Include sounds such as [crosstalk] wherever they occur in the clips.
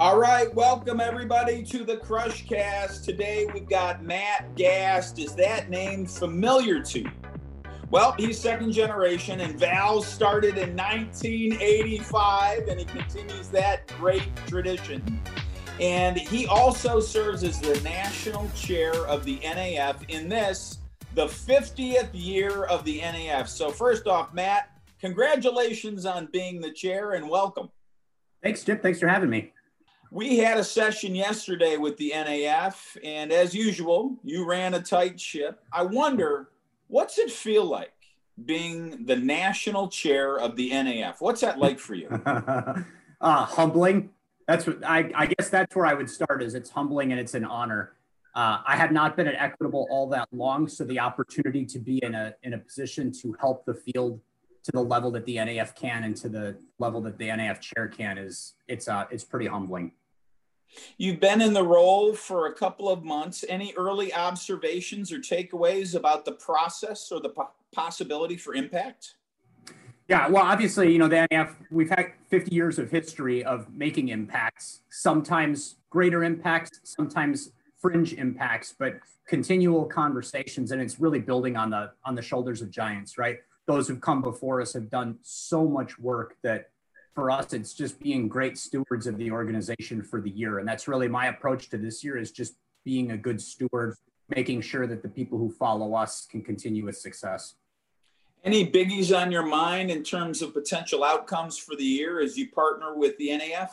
All right, welcome everybody to the Crush Cast. Today we've got Matt Gast. Is that name familiar to you? Well, he's second generation, and Val started in 1985, and he continues that great tradition. And he also serves as the national chair of the NAF in this, the 50th year of the NAF. So, first off, Matt, congratulations on being the chair and welcome. Thanks, Chip. Thanks for having me. We had a session yesterday with the NAF, and as usual, you ran a tight ship. I wonder, what's it feel like being the national chair of the NAF? What's that like for you? [laughs] uh, humbling. That's what I, I, guess that's where I would start. Is it's humbling and it's an honor. Uh, I have not been at Equitable all that long, so the opportunity to be in a in a position to help the field to the level that the NAF can and to the level that the NAF chair can is it's uh it's pretty humbling. You've been in the role for a couple of months. Any early observations or takeaways about the process or the po- possibility for impact? Yeah, well, obviously, you know, the NAF, we've had 50 years of history of making impacts, sometimes greater impacts, sometimes fringe impacts, but continual conversations. And it's really building on the on the shoulders of giants, right? those who've come before us have done so much work that for us it's just being great stewards of the organization for the year. And that's really my approach to this year is just being a good steward making sure that the people who follow us can continue with success. Any biggies on your mind in terms of potential outcomes for the year as you partner with the naf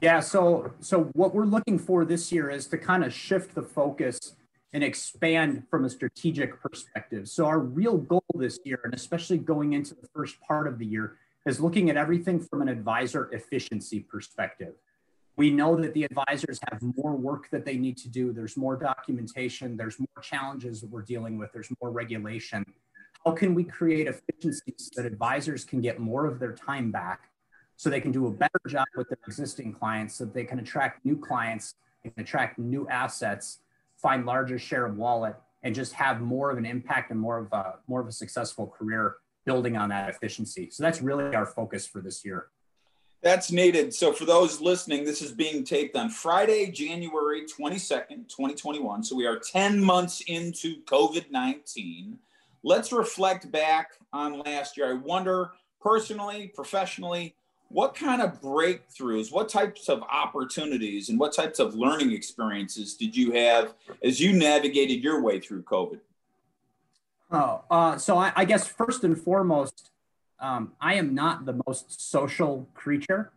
yeah so so what we're looking for this year is to kind of shift the focus and expand from a strategic perspective. So, our real goal this year, and especially going into the first part of the year, is looking at everything from an advisor efficiency perspective. We know that the advisors have more work that they need to do. There's more documentation, there's more challenges that we're dealing with, there's more regulation. How can we create efficiencies so that advisors can get more of their time back so they can do a better job with their existing clients, so they can attract new clients and attract new assets find larger share of wallet and just have more of an impact and more of a more of a successful career building on that efficiency. So that's really our focus for this year. That's needed. So for those listening, this is being taped on Friday, January 22nd, 2021. So we are 10 months into COVID-19. Let's reflect back on last year. I wonder personally, professionally, what kind of breakthroughs, what types of opportunities, and what types of learning experiences did you have as you navigated your way through COVID? Oh, uh, so I, I, guess first and foremost, um, I am not the most social creature.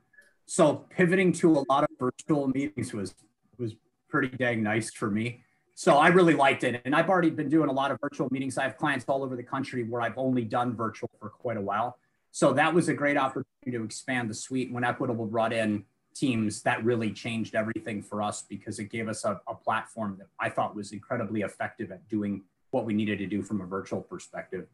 So pivoting to a lot of virtual meetings was was pretty dang nice for me. So I really liked it, and I've already been doing a lot of virtual meetings. I have clients all over the country where I've only done virtual for quite a while. So that was a great opportunity to expand the suite. When Equitable brought in teams, that really changed everything for us because it gave us a, a platform that I thought was incredibly effective at doing what we needed to do from a virtual perspective.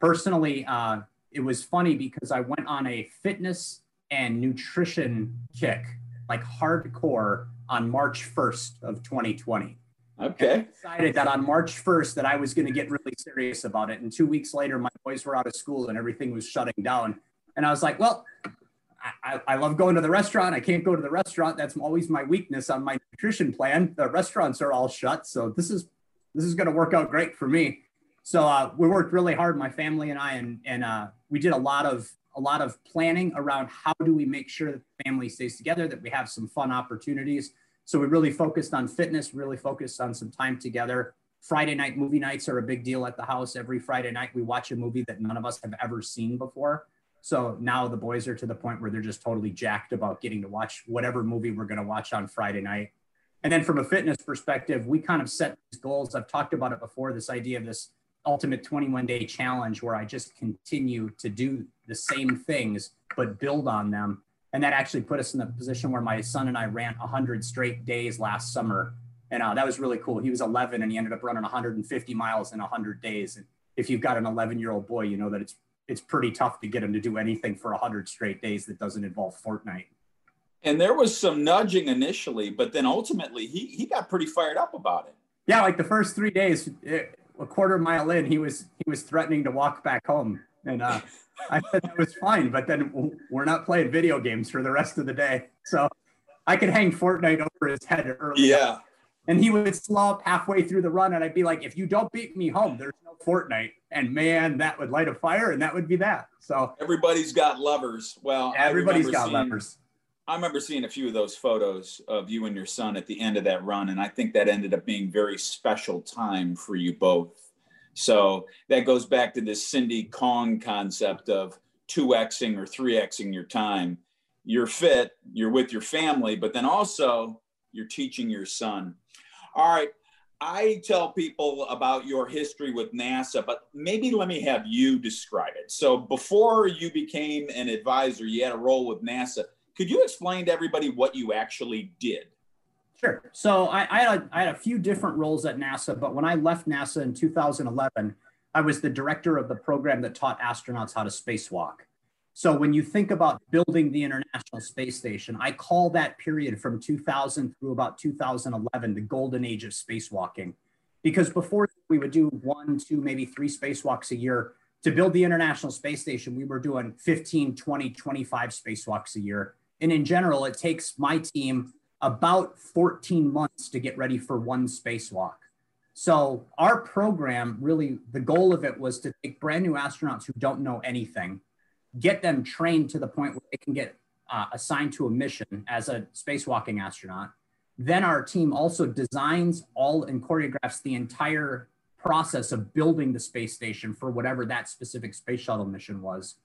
Personally, uh, it was funny because I went on a fitness and nutrition kick, like hardcore, on March 1st of 2020. Okay. decided that on March 1st that I was going to get really serious about it. And two weeks later, my boys were out of school and everything was shutting down. And I was like, well, I, I love going to the restaurant. I can't go to the restaurant. That's always my weakness on my nutrition plan. The restaurants are all shut. So this is this is going to work out great for me. So uh, we worked really hard, my family and I, and and uh, we did a lot of a lot of planning around how do we make sure that the family stays together, that we have some fun opportunities so we really focused on fitness, really focused on some time together. Friday night movie nights are a big deal at the house. Every Friday night, we watch a movie that none of us have ever seen before. So now the boys are to the point where they're just totally jacked about getting to watch whatever movie we're going to watch on Friday night. And then from a fitness perspective, we kind of set these goals. I've talked about it before this idea of this ultimate 21 day challenge where I just continue to do the same things, but build on them and that actually put us in the position where my son and I ran 100 straight days last summer. And uh, that was really cool. He was 11 and he ended up running 150 miles in 100 days. And if you've got an 11 year old boy, you know that it's it's pretty tough to get him to do anything for 100 straight days that doesn't involve Fortnite. And there was some nudging initially, but then ultimately he he got pretty fired up about it. Yeah, like the first three days, eh, a quarter mile in, he was he was threatening to walk back home, and uh, [laughs] I said it was fine, but then we're not playing video games for the rest of the day. So I could hang Fortnite over his head early. Yeah. And he would slow halfway through the run, and I'd be like, "If you don't beat me home, there's no Fortnite." And man, that would light a fire, and that would be that. So everybody's got lovers. Well, everybody's got seeing, lovers. I remember seeing a few of those photos of you and your son at the end of that run, and I think that ended up being very special time for you both. So that goes back to this Cindy Kong concept of 2xing or 3xing your time. You're fit, you're with your family, but then also you're teaching your son. All right. I tell people about your history with NASA, but maybe let me have you describe it. So, before you became an advisor, you had a role with NASA. Could you explain to everybody what you actually did? Sure. So, I, I, had, a, I had a few different roles at NASA, but when I left NASA in 2011, I was the director of the program that taught astronauts how to spacewalk. So when you think about building the International Space Station, I call that period from 2000 through about 2011 the golden age of spacewalking. Because before we would do one, two, maybe three spacewalks a year. To build the International Space Station, we were doing 15, 20, 25 spacewalks a year. And in general, it takes my team about 14 months to get ready for one spacewalk. So our program really, the goal of it was to take brand new astronauts who don't know anything get them trained to the point where they can get uh, assigned to a mission as a spacewalking astronaut. Then our team also designs all and choreographs the entire process of building the space station for whatever that specific space shuttle mission was,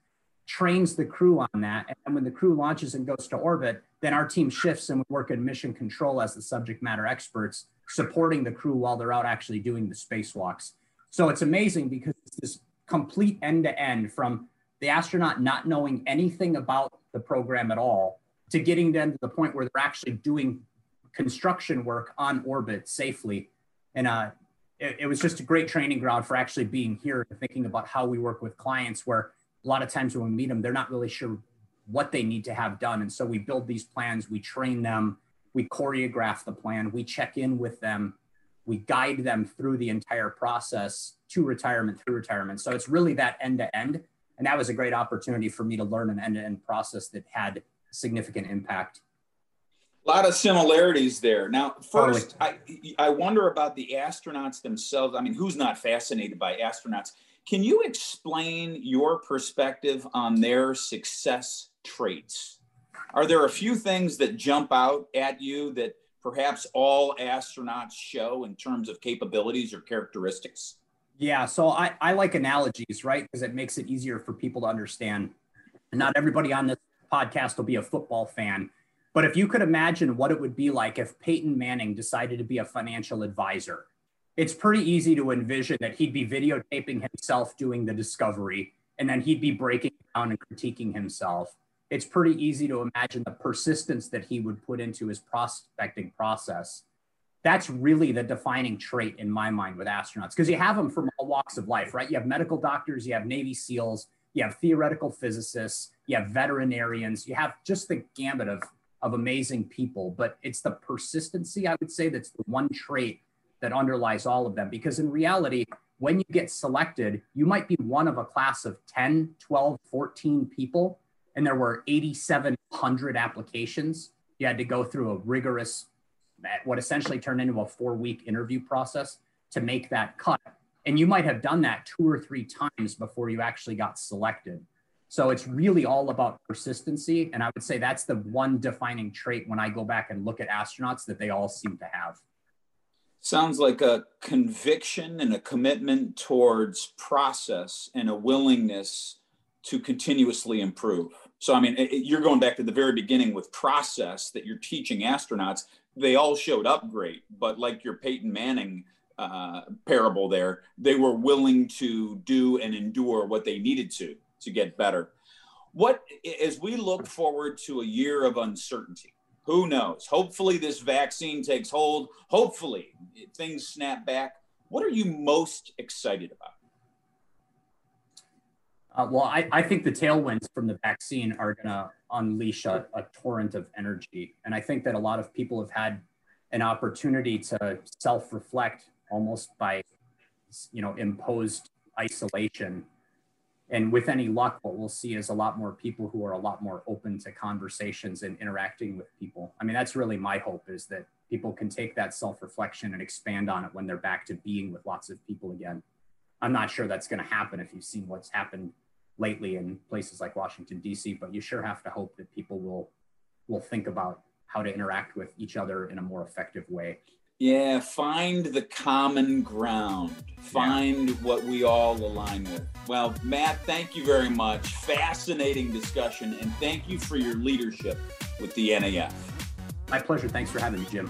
trains the crew on that. And when the crew launches and goes to orbit, then our team shifts and we work in mission control as the subject matter experts, supporting the crew while they're out actually doing the spacewalks. So it's amazing because it's this complete end to end from the astronaut not knowing anything about the program at all to getting them to the point where they're actually doing construction work on orbit safely. And uh, it, it, was just a great training ground for actually being here and thinking about how we work with clients where a lot of times when we meet them, they're not really sure what they need to have done. And so we build these plans, we train them, we choreograph the plan, we check in with them, we guide them through the entire process to retirement through retirement. So it's really that end to end and that was a great opportunity for me to learn an end-to-end process that had significant impact. A lot of similarities there. Now, first, totally. I, I wonder about the astronauts themselves. I mean, who's not fascinated by astronauts? Can you explain your perspective on their success traits? Are there a few things that jump out at you that perhaps all astronauts show in terms of capabilities or characteristics? Yeah, so I, I like analogies, right? Because it makes it easier for people to understand. And not everybody on this podcast will be a football fan. But if you could imagine what it would be like if Peyton Manning decided to be a financial advisor, it's pretty easy to envision that he'd be videotaping himself doing the discovery and then he'd be breaking down and critiquing himself. It's pretty easy to imagine the persistence that he would put into his prospecting process that's really the defining trait in my mind with astronauts because you have them from all walks of life, right? You have medical doctors, you have Navy SEALs, you have theoretical physicists, you have veterinarians, you have just the gambit of, of amazing people. But it's the persistency, I would say, that's the one trait that underlies all of them. Because in reality, when you get selected, you might be one of a class of 10, 12, 14 people, and there were 8,700 applications. You had to go through a rigorous what essentially turned into a four week interview process to make that cut. And you might have done that two or three times before you actually got selected. So it's really all about persistency. And I would say that's the one defining trait when I go back and look at astronauts that they all seem to have. Sounds like a conviction and a commitment towards process and a willingness to continuously improve. So, I mean, it, you're going back to the very beginning with process that you're teaching astronauts they all showed up great, but like your Peyton Manning uh, parable there, they were willing to do and endure what they needed to to get better. What as we look forward to a year of uncertainty, who knows? Hopefully, this vaccine takes hold. Hopefully, things snap back. What are you most excited about? Uh, well, I, I think the tailwinds from the vaccine are going to unleash a, a torrent of energy. And I think that a lot of people have had an opportunity to self reflect almost by, you know, imposed isolation. And with any mm-hmm. luck, what we'll see is a lot more people who are a lot more open to conversations and interacting with people. I mean, that's really my hope is that people can take that self reflection and expand on it when they're back to being with lots of people again. I'm not sure that's going to happen if you've seen what's happened lately in places like Washington D.C., but you sure have to hope that people will will think about how to interact with each other in a more effective way. Yeah, find the common ground. Find yeah. what we all align with. Well, Matt, thank you very much. Fascinating discussion, and thank you for your leadership with the NAF. My pleasure. Thanks for having me, Jim.